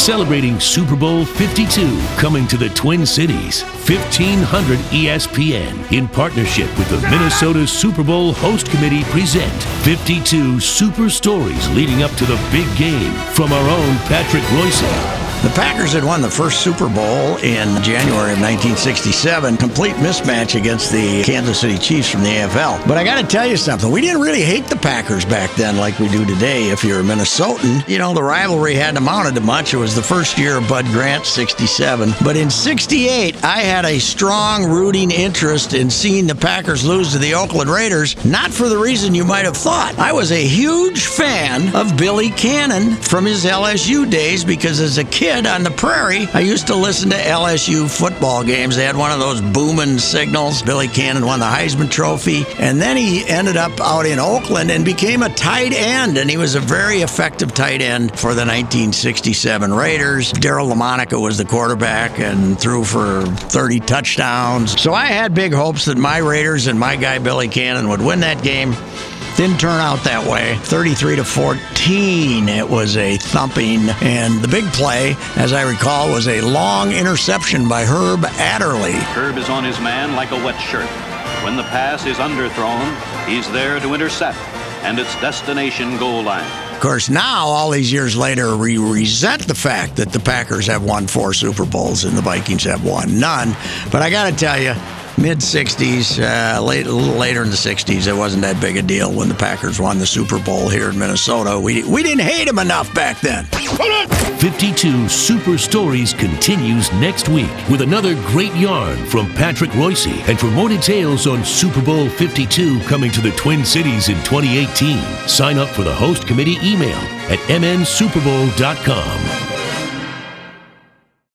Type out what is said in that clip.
celebrating Super Bowl 52 coming to the Twin Cities. 1500 ESPN in partnership with the Minnesota Super Bowl Host Committee present 52 super stories leading up to the big game from our own Patrick Reusse. The Packers had won the first Super Bowl in January of 1967. Complete mismatch against the Kansas City Chiefs from the AFL. But I got to tell you something. We didn't really hate the Packers back then like we do today. If you're a Minnesotan, you know, the rivalry hadn't amounted to much. It was the first year of Bud Grant, 67. But in 68, I had a strong rooting interest in seeing the Packers lose to the Oakland Raiders, not for the reason you might have thought. I was a huge fan of Billy Cannon from his LSU days because as a kid, kid on the prairie, I used to listen to LSU football games. They had one of those booming signals. Billy Cannon won the Heisman Trophy. And then he ended up out in Oakland and became a tight end. And he was a very effective tight end for the 1967 Raiders. Daryle Lamonica was the quarterback and threw for 30 touchdowns. So I had big hopes that my Raiders and my guy Billy Cannon would win that game. Didn't turn out that way. 33 to 14. It was a thumping. And the big play, as I recall, was a long interception by Herb Adderley. Herb is on his man like a wet shirt. When the pass is underthrown, he's there to intercept and its destination goal line. Of course, now, all these years later, we resent the fact that the Packers have won four Super Bowls and the Vikings have won none. But I got to tell you, mid 60s, uh, late, a little later in the 60s, it wasn't that big a deal when the Packers won the Super Bowl here in Minnesota. We, we didn't hate them enough back then. 52 Super Stories continues next week with another great yarn from Patrick Reusse. And for more details on Super Bowl 52 coming to the Twin Cities in 2018, sign up for the host committee email at mnsuperbowl.com.